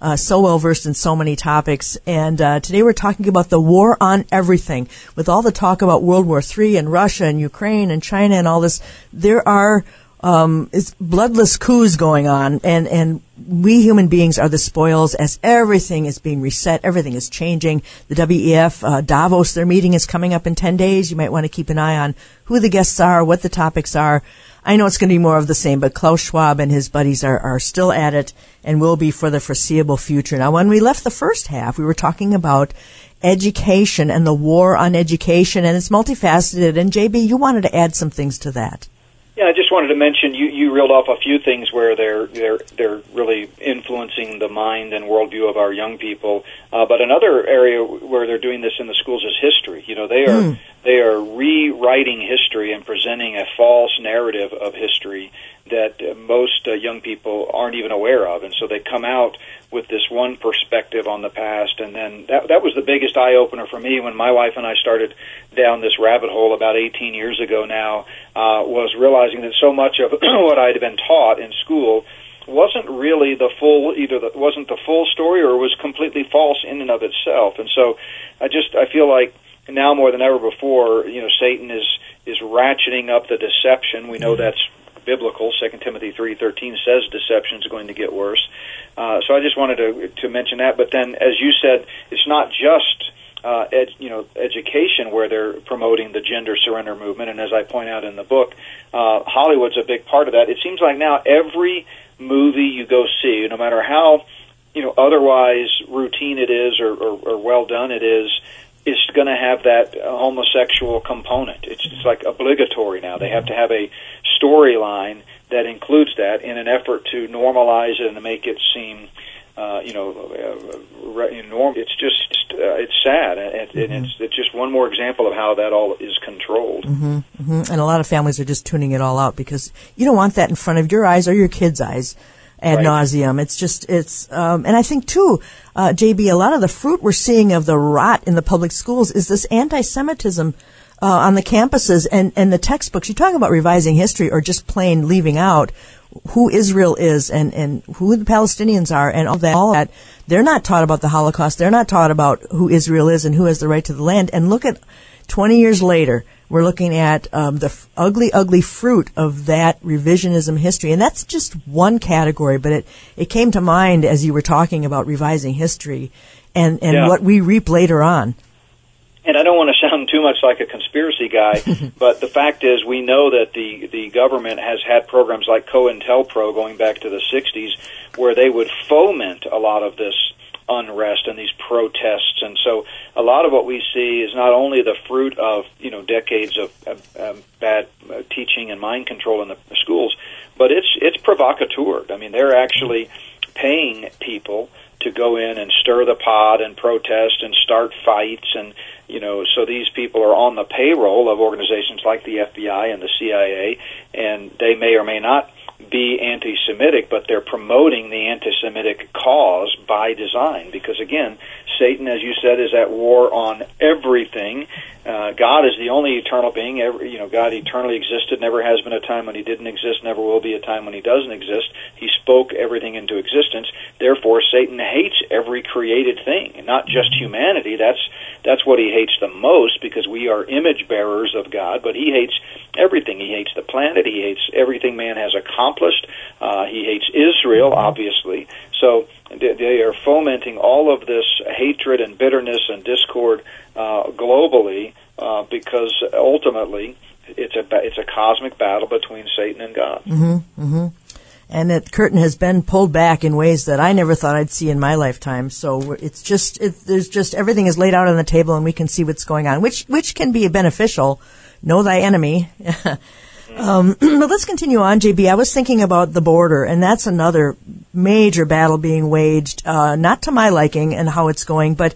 S2: Uh, so well versed in so many topics. And uh, today we're talking about the war on everything. With all the talk about World War III and Russia and Ukraine and China and all this, there are um, it's bloodless coups going on, and and we human beings are the spoils as everything is being reset, everything is changing. The WEF uh, Davos, their meeting is coming up in ten days. You might want to keep an eye on who the guests are, what the topics are. I know it's going to be more of the same, but Klaus Schwab and his buddies are, are still at it and will be for the foreseeable future. Now, when we left the first half, we were talking about education and the war on education, and it's multifaceted. And JB, you wanted to add some things to that.
S3: Yeah, I just wanted to mention you, you reeled off a few things where they're they're they're really influencing the mind and worldview of our young people. Uh, but another area where they're doing this in the schools is history. You know, they are mm. they are rewriting history and presenting a false narrative of history that most uh, young people aren't even aware of, and so they come out with this one perspective on the past, and then that that was the biggest eye opener for me when my wife and I started down this rabbit hole about 18 years ago now. Uh, was realizing that so much of what I had been taught in school wasn't really the full either the, wasn't the full story or was completely false in and of itself, and so I just I feel like now more than ever before, you know, Satan is is ratcheting up the deception. We know that's biblical. Second Timothy three thirteen says deception is going to get worse. Uh, so I just wanted to to mention that. But then, as you said, it's not just uh, ed, you know education where they're promoting the gender surrender movement. And as I point out in the book, uh, Hollywood's a big part of that. It seems like now every movie you go see, no matter how you know otherwise routine it is or, or, or well done it is is going to have that homosexual component. It's, it's like obligatory now. They have to have a storyline that includes that in an effort to normalize it and to make it seem, uh, you know, uh, norm. It's just uh, it's sad, and, mm-hmm. and it's it's just one more example of how that all is controlled.
S2: Mm-hmm, mm-hmm. And a lot of families are just tuning it all out because you don't want that in front of your eyes or your kids' eyes ad right. nauseum. It's just, it's, um, and I think too, uh, JB, a lot of the fruit we're seeing of the rot in the public schools is this anti-Semitism uh, on the campuses and, and the textbooks. You talk about revising history or just plain leaving out who Israel is and, and who the Palestinians are and all that, all that. They're not taught about the Holocaust. They're not taught about who Israel is and who has the right to the land. And look at 20 years later, we're looking at um, the f- ugly, ugly fruit of that revisionism history. And that's just one category, but it, it came to mind as you were talking about revising history and, and yeah. what we reap later on.
S3: And I don't want to sound too much like a conspiracy guy, but the fact is, we know that the the government has had programs like COINTELPRO going back to the '60s, where they would foment a lot of this unrest and these protests. And so a lot of what we see is not only the fruit of, you know, decades of bad uh, teaching and mind control in the schools, but it's it's provocateur. I mean, they're actually paying people to go in and stir the pot and protest and start fights and you know so these people are on the payroll of organizations like the FBI and the CIA and they may or may not be anti Semitic, but they're promoting the anti Semitic cause by design. Because again, Satan, as you said, is at war on everything. Uh, God is the only eternal being. Every, you know, God eternally existed. Never has been a time when He didn't exist. Never will be a time when He doesn't exist. He spoke everything into existence. Therefore, Satan hates every created thing, not just humanity. That's that's what he hates the most because we are image bearers of God. But he hates everything. He hates the planet. He hates everything man has accomplished. Uh, he hates Israel, obviously. So they are fomenting all of this hatred and bitterness and discord uh, globally uh, because ultimately it's a it's a cosmic battle between Satan and God.
S2: Mm-hmm, mm-hmm. And that curtain has been pulled back in ways that I never thought I'd see in my lifetime. So it's just it, there's just everything is laid out on the table, and we can see what's going on, which which can be beneficial. Know thy enemy. Um, but let's continue on, JB. I was thinking about the border, and that's another major battle being waged, uh, not to my liking and how it's going, but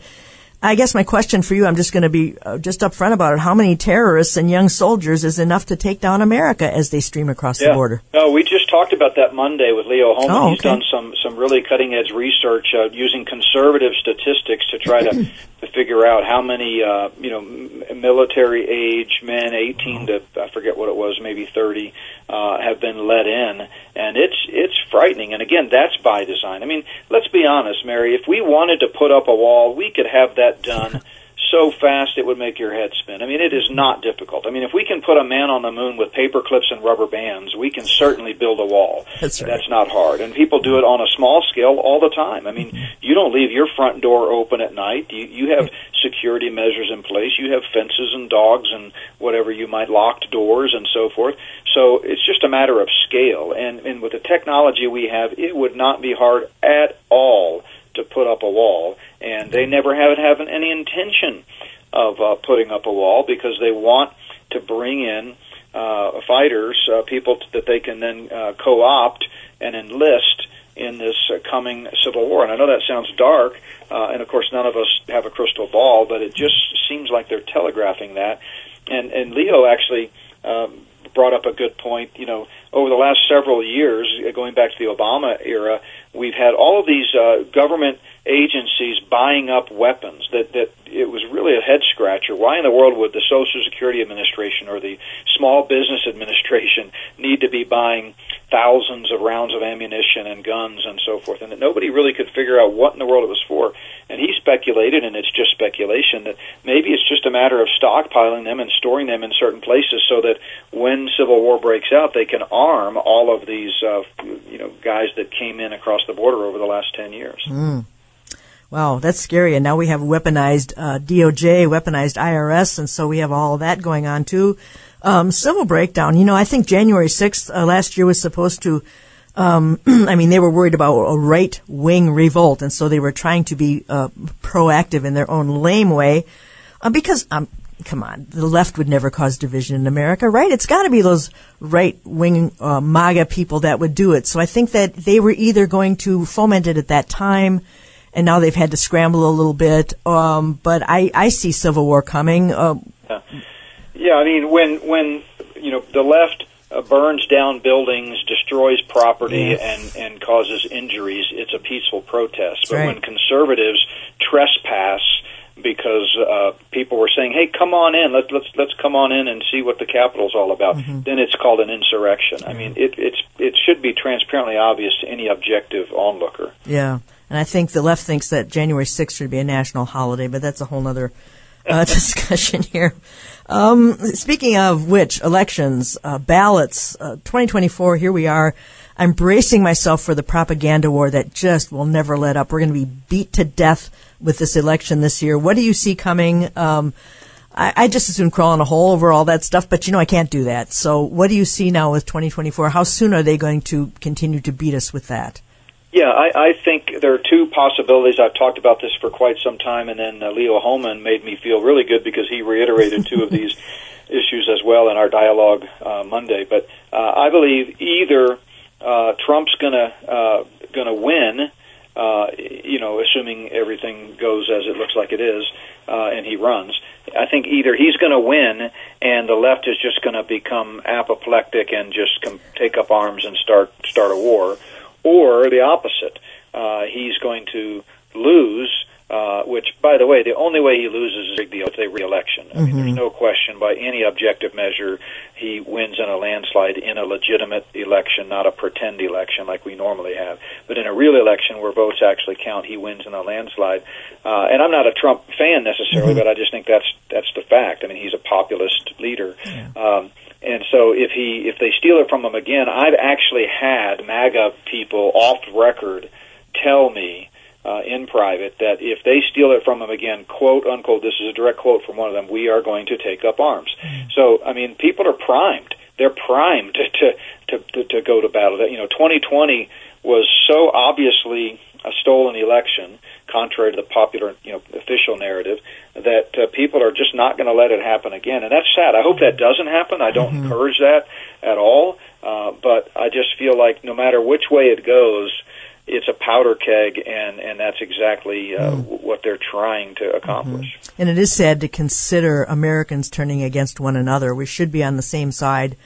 S2: I guess my question for you, I'm just going to be uh, just upfront about it. How many terrorists and young soldiers is enough to take down America as they stream across
S3: yeah.
S2: the border?
S3: No, we just talked about that Monday with Leo Hohmann.
S2: Oh,
S3: He's done some some really cutting edge research uh, using conservative statistics to try to to figure out how many uh, you know military age men, 18 to I forget what it was, maybe 30, uh, have been let in, and it's it's frightening. And again, that's by design. I mean, let's be honest, Mary. If we wanted to put up a wall, we could have that done. So fast it would make your head spin. I mean, it is not difficult. I mean, if we can put a man on the moon with paper clips and rubber bands, we can certainly build a wall.
S2: That's right.
S3: That's not hard. And people do it on a small scale all the time. I mean, you don't leave your front door open at night. You, you have security measures in place. You have fences and dogs and whatever you might, locked doors and so forth. So it's just a matter of scale. And, and with the technology we have, it would not be hard at all to put up a wall. And they never have, have any intention of uh, putting up a wall because they want to bring in uh, fighters, uh, people that they can then uh, co-opt and enlist in this uh, coming civil war. And I know that sounds dark, uh, and of course none of us have a crystal ball, but it just seems like they're telegraphing that. And and Leo actually um, brought up a good point. You know, over the last several years, uh, going back to the Obama era, we've had all of these uh, government agencies buying up weapons that that it was really a head scratcher. Why in the world would the social security administration or the small business administration need to be buying thousands of rounds of ammunition and guns and so forth? And that nobody really could figure out what in the world it was for. And he speculated and it's just speculation that maybe it's just a matter of stockpiling them and storing them in certain places so that when civil war breaks out they can arm all of these uh, you know guys that came in across the border over the last 10 years
S2: Wow, that's scary. And now we have weaponized uh, DOJ, weaponized IRS, and so we have all that going on too. Um, civil breakdown. You know, I think January 6th uh, last year was supposed to. Um, I mean, they were worried about a right wing revolt, and so they were trying to be uh, proactive in their own lame way. Uh, because, um, come on, the left would never cause division in America, right? It's got to be those right wing uh, MAGA people that would do it. So I think that they were either going to foment it at that time and now they've had to scramble a little bit. Um, but I, I see civil war coming. Uh,
S3: Yeah, I mean when when you know the left uh, burns down buildings, destroys property,
S2: Yeah.
S3: and and causes injuries, it's a peaceful protest. But
S2: right.
S3: when conservatives trespass because uh, people were saying, "Hey, come on in. Let's let's let's come on in and see what the Capitol's all about,"
S2: Mm-hmm.
S3: then it's called an insurrection. I mean, it it's it should be transparently obvious to any objective onlooker.
S2: yeah, and I think the left thinks that January 6th should be a national holiday, but that's a whole other uh, discussion here. Um, speaking of which, elections, uh, ballots, uh, 2024, here we are. I'm bracing myself for the propaganda war that just will never let up. We're going to be beat to death with this election this year. What do you see coming? Um, I, I just as soon crawl in a hole over all that stuff, but you know I can't do that. So what do you see now with 2024? How soon are they going to continue to beat us with that?
S3: Yeah, I, I think there are two possibilities. I've talked about this for quite some time, and then uh, Leo Hohmann made me feel really good because he reiterated two of these issues as well in our dialogue uh, Monday. But uh, I believe either uh, Trump's gonna uh, gonna win, uh, you know, assuming everything goes as it looks like it is, uh, and he runs. I think either he's going to win, and the left is just going to become apoplectic and just com- take up arms and start start a war, or the opposite. Uh, he's going to lose. Which, by the way, the only way he loses is the it's a re-election. I mean, there's no question by any objective measure he wins in a landslide in a legitimate election, not a pretend election like we normally have. But in a real election where votes actually count, he wins in a landslide. Uh, and I'm not a Trump fan necessarily, but I just think that's that's the fact. I mean, he's a populist leader. Um, and so if he if they steal it from him again, I've actually had MAGA people off record tell me uh, in private that if they steal it from them again, quote unquote, this is a direct quote from one of them, we are going to take up arms. So I mean, people are primed. They're primed to to to, to go to battle. That you know, 2020 was so obviously a stolen election, contrary to the popular you know official narrative, that uh, people are just not going to let it happen again, and that's sad. I hope that doesn't happen. I don't encourage that at all, uh, but I just feel like no matter which way it goes, it's a powder keg, and and that's exactly uh,
S2: Mm.
S3: what they're trying to accomplish.
S2: And it is sad to consider Americans turning against one another. We should be on the same side,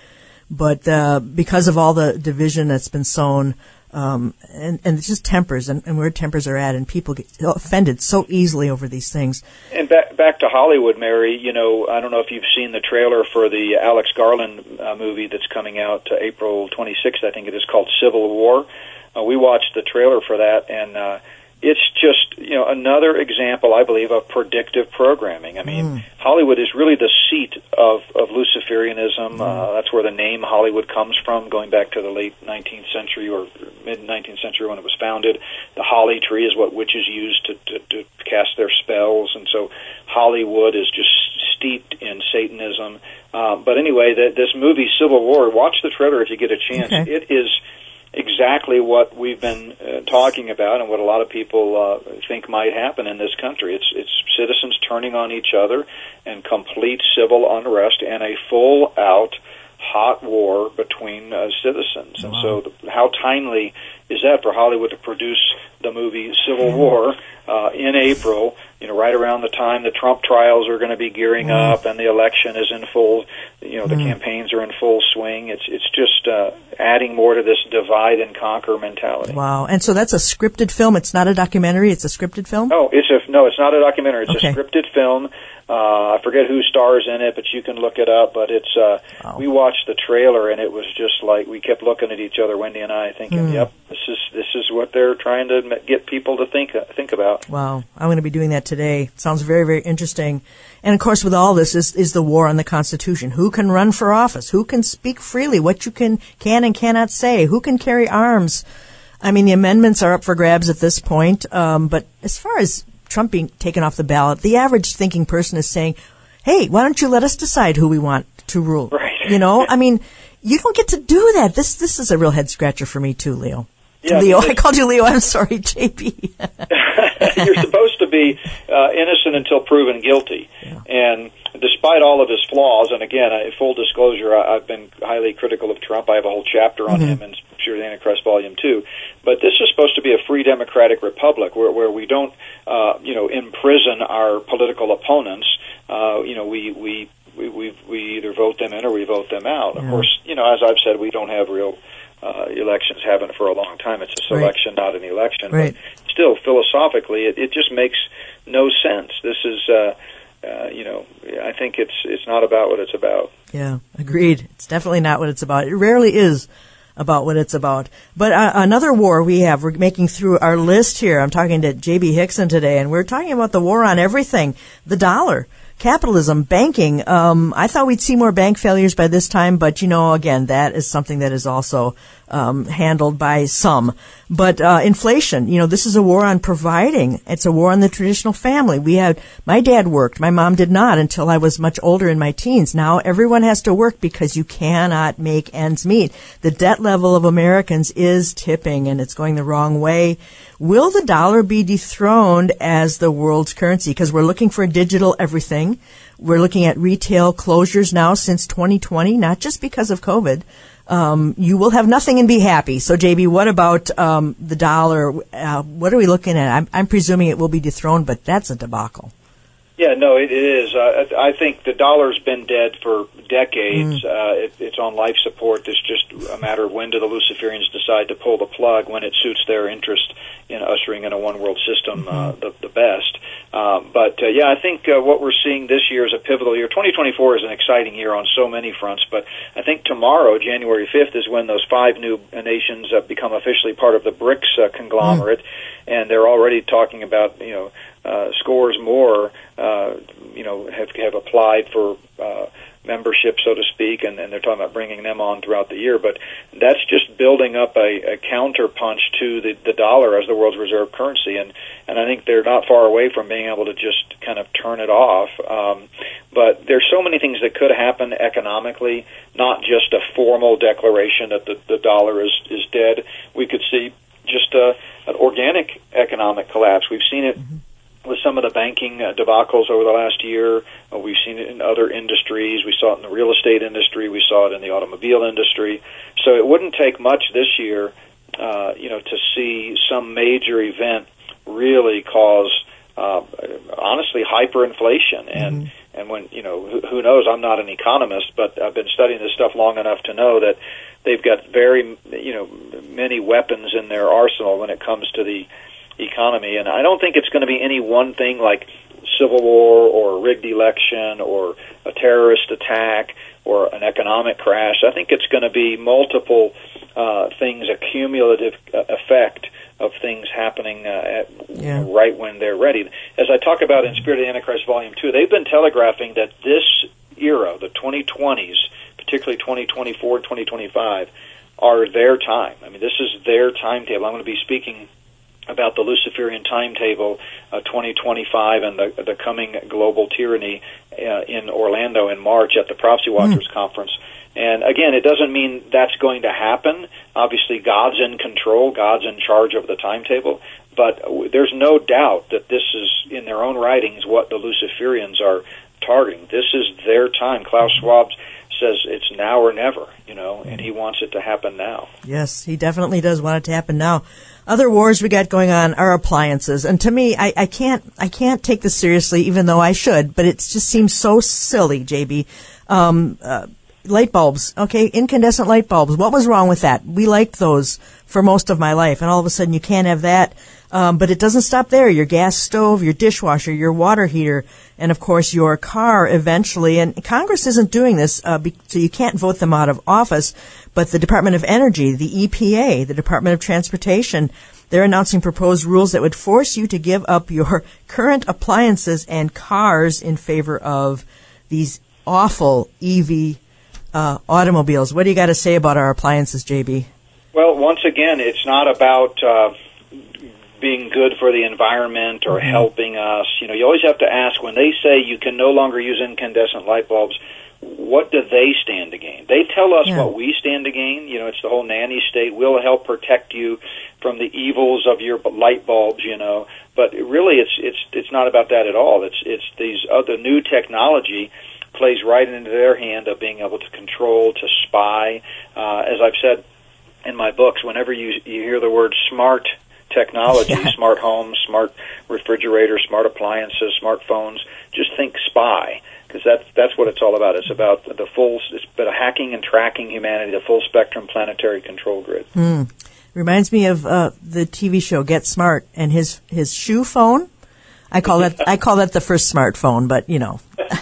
S2: but uh, because of all the division that's been sown, um, and, and it's just tempers and, and where tempers are at, and people get offended so easily over these things.
S3: And back back to Hollywood, Mary. You know, I don't know if you've seen the trailer for the Alex Garland uh, movie that's coming out uh, April 26th. I think it is called Civil War. Uh, we watched the trailer for that, and uh, it's just you know another example, I believe, of predictive programming. I mean, Hollywood is really the seat of of Luciferianism. Uh, that's where the name Hollywood comes from, going back to the late 19th century or mid 19th century when it was founded. The holly tree is what witches used to, to, to cast their spells, and so Hollywood is just steeped in Satanism. Uh, but anyway, the, this movie Civil War, watch the trailer if you get a chance.
S2: Okay.
S3: It is exactly what we've been uh, talking about and what a lot of people uh, think might happen in this country. It's it's citizens turning on each other and complete civil unrest and a full out hot war between uh, citizens. And so, the, how timely is that for Hollywood to produce the movie Civil War uh, in April? You know, right around the time the Trump trials are going to be gearing up and the election is in full. You know, the campaigns are in full swing. It's it's just uh, adding more to this divide and conquer mentality.
S2: Wow! And so that's a scripted film. It's not a documentary. It's a scripted film.
S3: Oh, it's a no. It's not a documentary. It's
S2: Okay.
S3: a scripted film. Uh, I forget who stars in it, but you can look it up. But it's uh,
S2: Wow.
S3: we watched the trailer, and it was just like we kept looking at each other, Wendy and I, thinking,
S2: Hmm.
S3: "Yep, this is this is what they're trying to get people to think think about."
S2: Wow, I'm going to be doing that today. Sounds very, very interesting. And of course, with all this is, is the war on the Constitution. Who can run for office? Who can speak freely? What you can, can and cannot say? Who can carry arms? I mean, the amendments are up for grabs at this point. Um, but as far as Trump being taken off the ballot, the average thinking person is saying, "Hey, why don't you let us decide who we want to rule?"
S3: Right.
S2: You know, I mean, you don't get to do that. This this is a real head scratcher for me too, Leo.
S3: Yeah,
S2: Leo, I called you Leo. I'm sorry, JB.
S3: You're supposed to be uh, innocent until proven guilty. And despite all of his flaws, and again, full disclosure, I, I've been highly critical of Trump. I have a whole chapter on him in The Antichrist Volume 2. But this is supposed to be a free democratic republic where, where we don't, uh, you know, imprison our political opponents. Uh, you know, we, we, we, we, we either vote them in or we vote them out. Of course, you know, as I've said, we don't have real uh, elections, haven't for a long time. It's a
S2: Right.
S3: selection, not an election.
S2: Right.
S3: But still, philosophically, it, it just makes no sense. This is, uh, uh, you know, I think it's it's not about what it's about.
S2: Yeah, agreed. It's definitely not what it's about. It rarely is about what it's about. But uh, another war we have, we're making through our list here. I'm talking to J.B. Hixson today, and we're talking about the war on everything the dollar, capitalism, banking. Um, I thought we'd see more bank failures by this time, but you know, again, that is something that is also um, handled by some. But uh, inflation, you know, this is a war on providing. It's a war on the traditional family. We had my dad worked, my mom did not until I was much older in my teens. Now everyone has to work because you cannot make ends meet. The debt level of Americans is tipping, and it's going the wrong way. Will the dollar be dethroned as the world's currency? Because we're looking for digital everything. We're looking at retail closures now since 2020, not just because of COVID um, you will have nothing and be happy. So, JB, what about um, the dollar? Uh, what are we looking at? I'm, I'm presuming it will be dethroned, but that's a debacle.
S3: Yeah, no, it, is. Uh, I I think the dollar's been dead for decades. Uh, it, it's on life support. It's just a matter of when do the Luciferians decide to pull the plug when it suits their interest in ushering in a one world system uh, the, the best. Um, but uh, yeah, I think uh, what we're seeing this year is a pivotal year. 2024 is an exciting year on so many fronts, but I think tomorrow, January 5th, is when those five new uh, nations uh, become officially part of the BRICS uh, conglomerate, and they're already talking about you know uh, scores more uh, you know have have applied for. Uh, membership, so to speak, and, and they're talking about bringing them on throughout the year. But that's just building up a, a counterpunch to the, the dollar as the world's reserve currency, and and I think they're not far away from being able to just kind of turn it off. Um, but there's so many things that could happen economically, not just a formal declaration that the, the dollar is is dead. We could see just a, an organic economic collapse. We've seen it with some of the banking uh, debacles over the last year. Uh, we've seen it in other industries. We saw it in the real estate industry. We saw it in the automobile industry. So it wouldn't take much this year uh, you know, to see some major event really cause, uh, honestly, hyperinflation. And
S2: Mm-hmm.
S3: and when you know, who, who knows? I'm not an economist, but I've been studying this stuff long enough to know that they've got very, you know, many weapons in their arsenal when it comes to the economy. And I don't think it's going to be any one thing like civil war or a rigged election or a terrorist attack or an economic crash. I think it's going to be multiple uh, things, a cumulative uh, effect of things happening uh, at,
S2: Yeah.
S3: right when they're ready. As I talk about in Spirit of the Antichrist Volume 2, they've been telegraphing that this era, the 2020s, particularly 2024, 2025, are their time. I mean, this is their timetable. I'm going to be speaking about the Luciferian timetable, uh, 2025, and the the coming global tyranny uh, in Orlando in March at the Prophecy Watchers conference. And again, it doesn't mean that's going to happen. Obviously, God's in control. God's in charge of the timetable. But there's no doubt that this is, in their own writings, what the Luciferians are targeting. This is their time. Klaus Schwab says it's now or never, you know, and he wants it to happen now.
S2: Yes, he definitely does want it to happen now. Other wars we got going on are appliances, and to me, I, I can't I can't take this seriously, even though I should. But it just seems so silly, JB. Um, uh, light bulbs, okay, incandescent light bulbs. What was wrong with that? We liked those for most of my life, and all of a sudden you can't have that. Um, but it doesn't stop there. Your gas stove, your dishwasher, your water heater, and of course your car eventually. And Congress isn't doing this, uh, be- so you can't vote them out of office. But the Department of Energy, the EPA, the Department of Transportation, they're announcing proposed rules that would force you to give up your current appliances and cars in favor of these awful EV uh, automobiles. What do you got to say about our appliances, JB?
S3: Well, once again, it's not about uh, being good for the environment or helping us. You know, you always have to ask when they say you can no longer use incandescent light bulbs. What do they stand to gain? They tell us
S2: Yeah.
S3: what we stand to gain. You know, it's the whole nanny state. We'll help protect you from the evils of your light bulbs. You know, but really, it's it's it's not about that at all. It's it's these other new technology plays right into their hand of being able to control, to spy. Uh, as I've said in my books, whenever you you hear the word smart technology,
S2: Yeah.
S3: smart homes, smart refrigerators, smart appliances, smartphones, just think spy because that's that's what it's all about. It's about the full it's about hacking and tracking humanity, the full spectrum planetary control grid. Mm.
S2: Reminds me of uh, the TV show Get Smart and his his shoe phone. I call that I call that the first smartphone, but you know,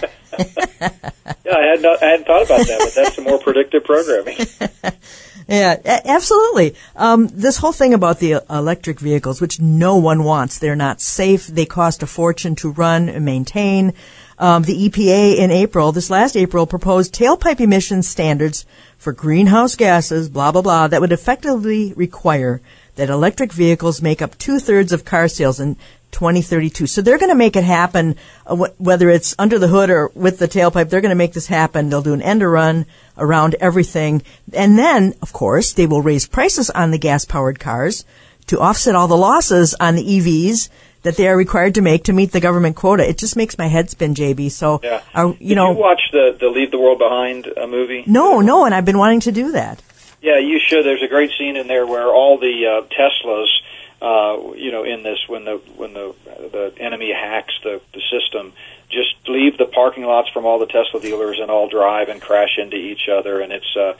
S3: Yeah, I had not, I hadn't thought about that, but that's some more predictive programming.
S2: Yeah, absolutely. Um, this whole thing about the electric vehicles, which no one wants, they're not safe. They cost a fortune to run and maintain. Um, the EPA in April, this last April, proposed tailpipe emission standards for greenhouse gases, blah, blah, blah, that would effectively require that electric vehicles make up two thirds of car sales in 2032. So they're going to make it happen, uh, wh- whether it's under the hood or with the tailpipe. They're going to make this happen. They'll do an end run around everything. And then, of course, they will raise prices on the gas powered cars to offset all the losses on the EVs that they are required to make to meet the government quota. It just makes my head spin, JB. So,
S3: Yeah,
S2: are, you
S3: Did
S2: know,
S3: you watch the the Leave the World Behind uh, movie?
S2: no, no, and I've been wanting to do that.
S3: Yeah, you should. There's a great scene in there where all the uh, Teslas, uh, you know, in this when the when the the enemy hacks the the system, just leave the parking lots from all the Tesla dealers and all drive and crash into each other. And it's uh,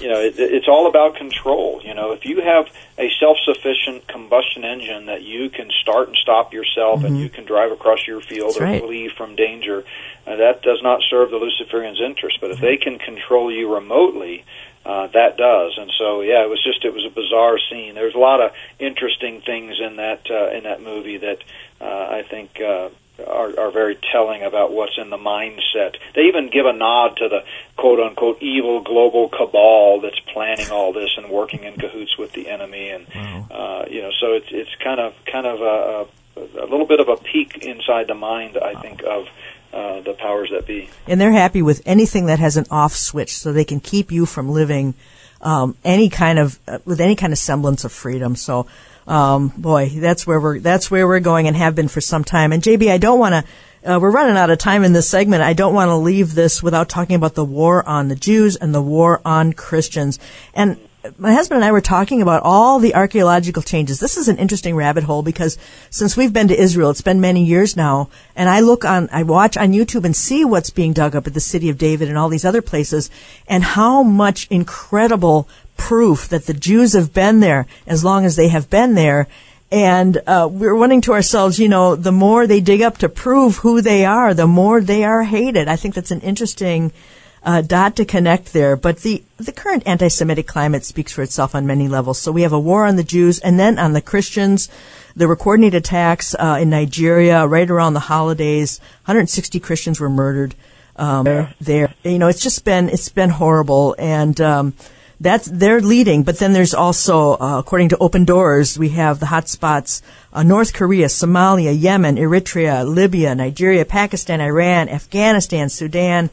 S3: you know, it, it's all about control. You know, if you have a self-sufficient combustion engine that you can start and stop yourself, and you can drive across your field
S2: That's
S3: or
S2: right.
S3: flee from danger, uh, that does not serve the Luciferians' interest. But if they can control you remotely uh, that does. And so, yeah, it was just it was a bizarre scene. There's a lot of interesting things in that uh, in that movie that uh, I think uh, are, are very telling about what's in the mindset. They even give a nod to the quote unquote evil global cabal that's planning all this and working in cahoots with the enemy. And uh, you know, so it's it's kind of kind of a, a, a little bit of a peek inside the mind, I think, of uh, the powers that be.
S2: and they're happy with anything that has an off switch, so they can keep you from living um, any kind of uh, with any kind of semblance of freedom. So, um, boy, that's where we're that's where we're going and have been for some time. And JB, I don't want to. Uh, we're running out of time in this segment. I don't want to leave this without talking about the war on the Jews and the war on Christians. And my husband and I were talking about all the archaeological changes. This is an interesting rabbit hole because since we've been to Israel, it's been many years now, and I look on, I watch on YouTube and see what's being dug up at the city of David and all these other places, and how much incredible proof that the Jews have been there as long as they have been there. And uh, we're wondering to ourselves, you know, the more they dig up to prove who they are, the more they are hated. I think that's an interesting uh, dot to connect there. But the the current anti-Semitic climate speaks for itself on many levels. So we have a war on the Jews, and then on the Christians. There were coordinated attacks uh, in Nigeria right around the holidays. 160 Christians were murdered um, there. You know, it's just been it's been horrible, and um, that's they're leading. But then there's also, uh, according to Open Doors, we have the hotspots: uh, North Korea, Somalia, Yemen, Eritrea, Libya, Nigeria, Pakistan, Iran, Afghanistan, Sudan.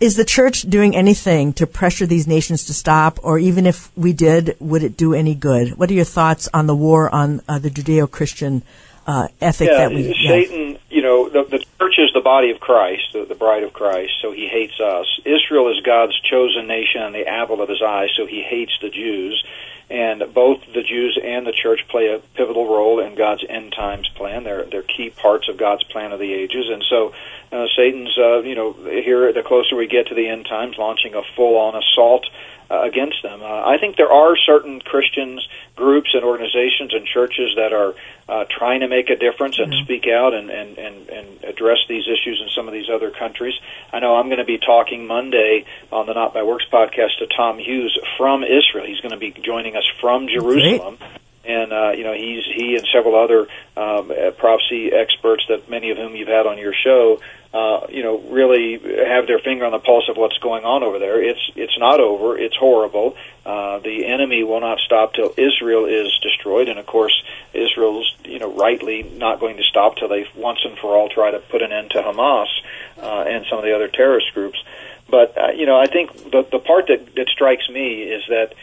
S2: Is the church doing anything to pressure these nations to stop, or even if we did, would it do any good? What are your thoughts on the war on uh, the Judeo-Christian uh, ethic
S3: yeah,
S2: that we?
S3: Yeah. Satan, you know, the, the church is the body of Christ, the, the bride of Christ, so he hates us. Israel is God's chosen nation and the apple of his eye, so he hates the Jews. And both the Jews and the church play a pivotal role in God's end times plan. They're they're key parts of God's plan of the ages. And so uh, Satan's, uh, you know, here the closer we get to the end times, launching a full-on assault uh, against them. Uh, I think there are certain Christians groups and organizations and churches that are uh, trying to make a difference and mm-hmm. speak out and, and, and, and address these issues in some of these other countries. I know I'm going to be talking Monday on the Not by Works podcast to Tom Hughes from Israel. He's going to be joining us from Jerusalem. Great and uh, you know he's he and several other um, prophecy experts that many of whom you've had on your show uh, you know, really have their finger on the pulse of what's going on over there. It's it's not over. It's horrible. Uh, the enemy will not stop till Israel is destroyed, and of course, Israel's you know rightly not going to stop till they once and for all try to put an end to Hamas uh, and some of the other terrorist groups. But uh, you know, I think the the part that that strikes me is that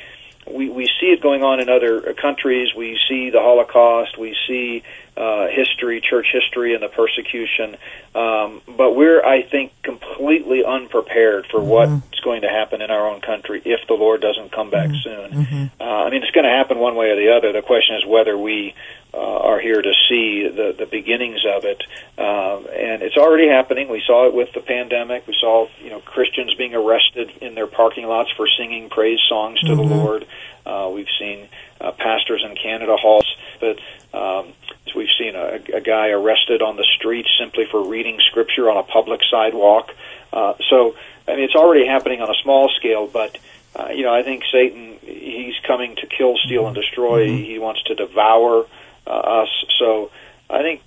S3: we, we see it going on in other countries. We see the Holocaust. We see uh, history, church history, and the persecution. Um, but we're, I think, completely unprepared for mm-hmm. what's going to happen in our own country if the Lord doesn't come back mm-hmm. soon. Mm-hmm. Uh, I mean, it's going to happen one way or the other. The question is whether we uh, are here to see the, the beginnings of it. Um, and it's already happening. We saw it with the pandemic. We saw, you know, Christians being arrested in their parking lots for singing praise songs to the mm-hmm. Lord. Uh, we've seen uh, pastors in Canada halls, but um, We've seen a, a guy arrested on the street simply for reading scripture on a public sidewalk. Uh, so, I mean, it's already happening on a small scale, but uh, you know, I think Satan he's coming to kill, steal, and destroy. Mm-hmm. He wants to devour uh, us. So, I think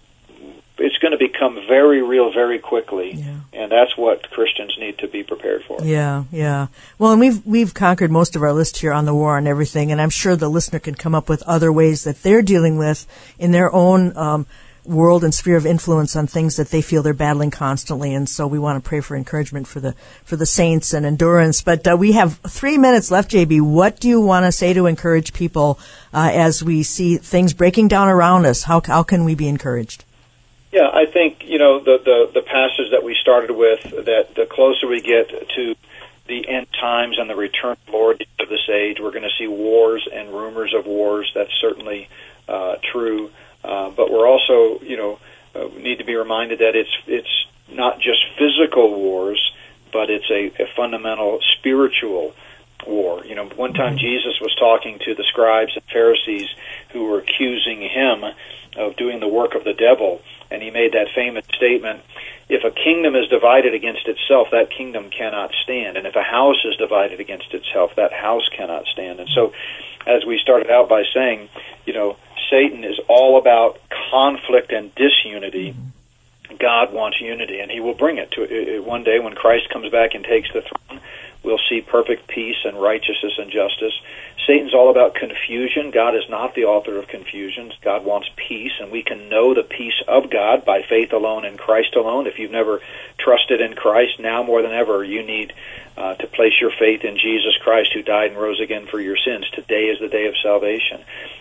S3: it's going to become very real very quickly, yeah. and that's what Christians need to be prepared for.
S2: Yeah, yeah. Well, and we've we've conquered most of our list here on the war and everything, and I'm sure the listener can come up with other ways that they're dealing with in their own. Um, world and sphere of influence on things that they feel they're battling constantly. And so we want to pray for encouragement for the for the saints and endurance. But uh, we have three minutes left jb what do you want to say to encourage people uh, as we see things breaking down around us? How, how can we be encouraged?
S3: Yeah, I think you know the the, the passage that we started with that the closer we get to the end times and the return of the Lord of this age, we're going to see wars and rumors of wars. That's certainly uh, true, uh, but we're also you know uh, need to be reminded that it's it's not just physical wars, but it's a, a fundamental spiritual war. You know, one time Jesus was talking to the scribes and Pharisees who were accusing him of doing the work of the devil and he made that famous statement if a kingdom is divided against itself, that kingdom cannot stand. And if a house is divided against itself, that house cannot stand. And so, as we started out by saying, you know, Satan is all about conflict and disunity. God wants unity, and He will bring it to it. one day when Christ comes back and takes the throne. We'll see perfect peace and righteousness and justice. Satan's all about confusion. God is not the author of confusion. God wants peace, and we can know the peace of God by faith alone in Christ alone. If you've never trusted in Christ, now more than ever, you need uh, to place your faith in Jesus Christ, who died and rose again for your sins. Today is the day of salvation.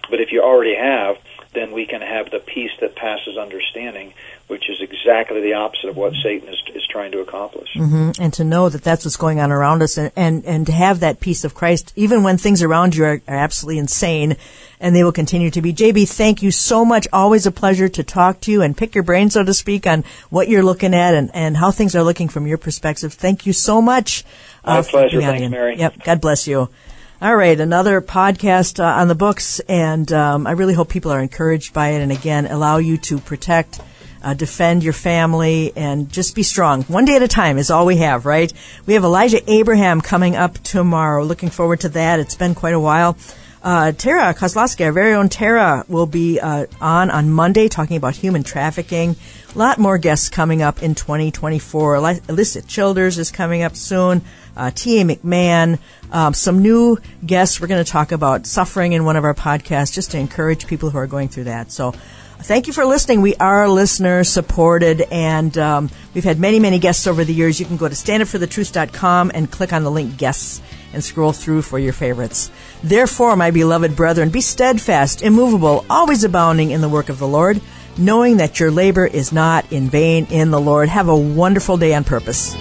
S3: But if you already have, then we can have the peace that passes understanding, which is exactly the opposite of what Satan is, is trying to accomplish.
S2: Mm-hmm. And to know that that's what's going on around us and, and, and to have that peace of Christ, even when things around you are, are absolutely insane, and they will continue to be. JB, thank you so much. Always a pleasure to talk to you and pick your brain, so to speak, on what you're looking at and, and how things are looking from your perspective. Thank you so much.
S3: My uh, pleasure. Thanks, Mary.
S2: Yep. God bless you. All right, another podcast uh, on the books, and um, I really hope people are encouraged by it. And again, allow you to protect, uh, defend your family, and just be strong. One day at a time is all we have, right? We have Elijah Abraham coming up tomorrow. Looking forward to that. It's been quite a while. Uh, Tara Kozlowski, our very own Tara, will be uh, on on Monday talking about human trafficking. A lot more guests coming up in 2024. Alisa Childers is coming up soon. Uh, T.A. McMahon, um, some new guests. We're going to talk about suffering in one of our podcasts just to encourage people who are going through that. So thank you for listening. We are listener supported, and um, we've had many, many guests over the years. You can go to standupforthetruth.com and click on the link guests and scroll through for your favorites. Therefore, my beloved brethren, be steadfast, immovable, always abounding in the work of the Lord, knowing that your labor is not in vain in the Lord. Have a wonderful day on purpose.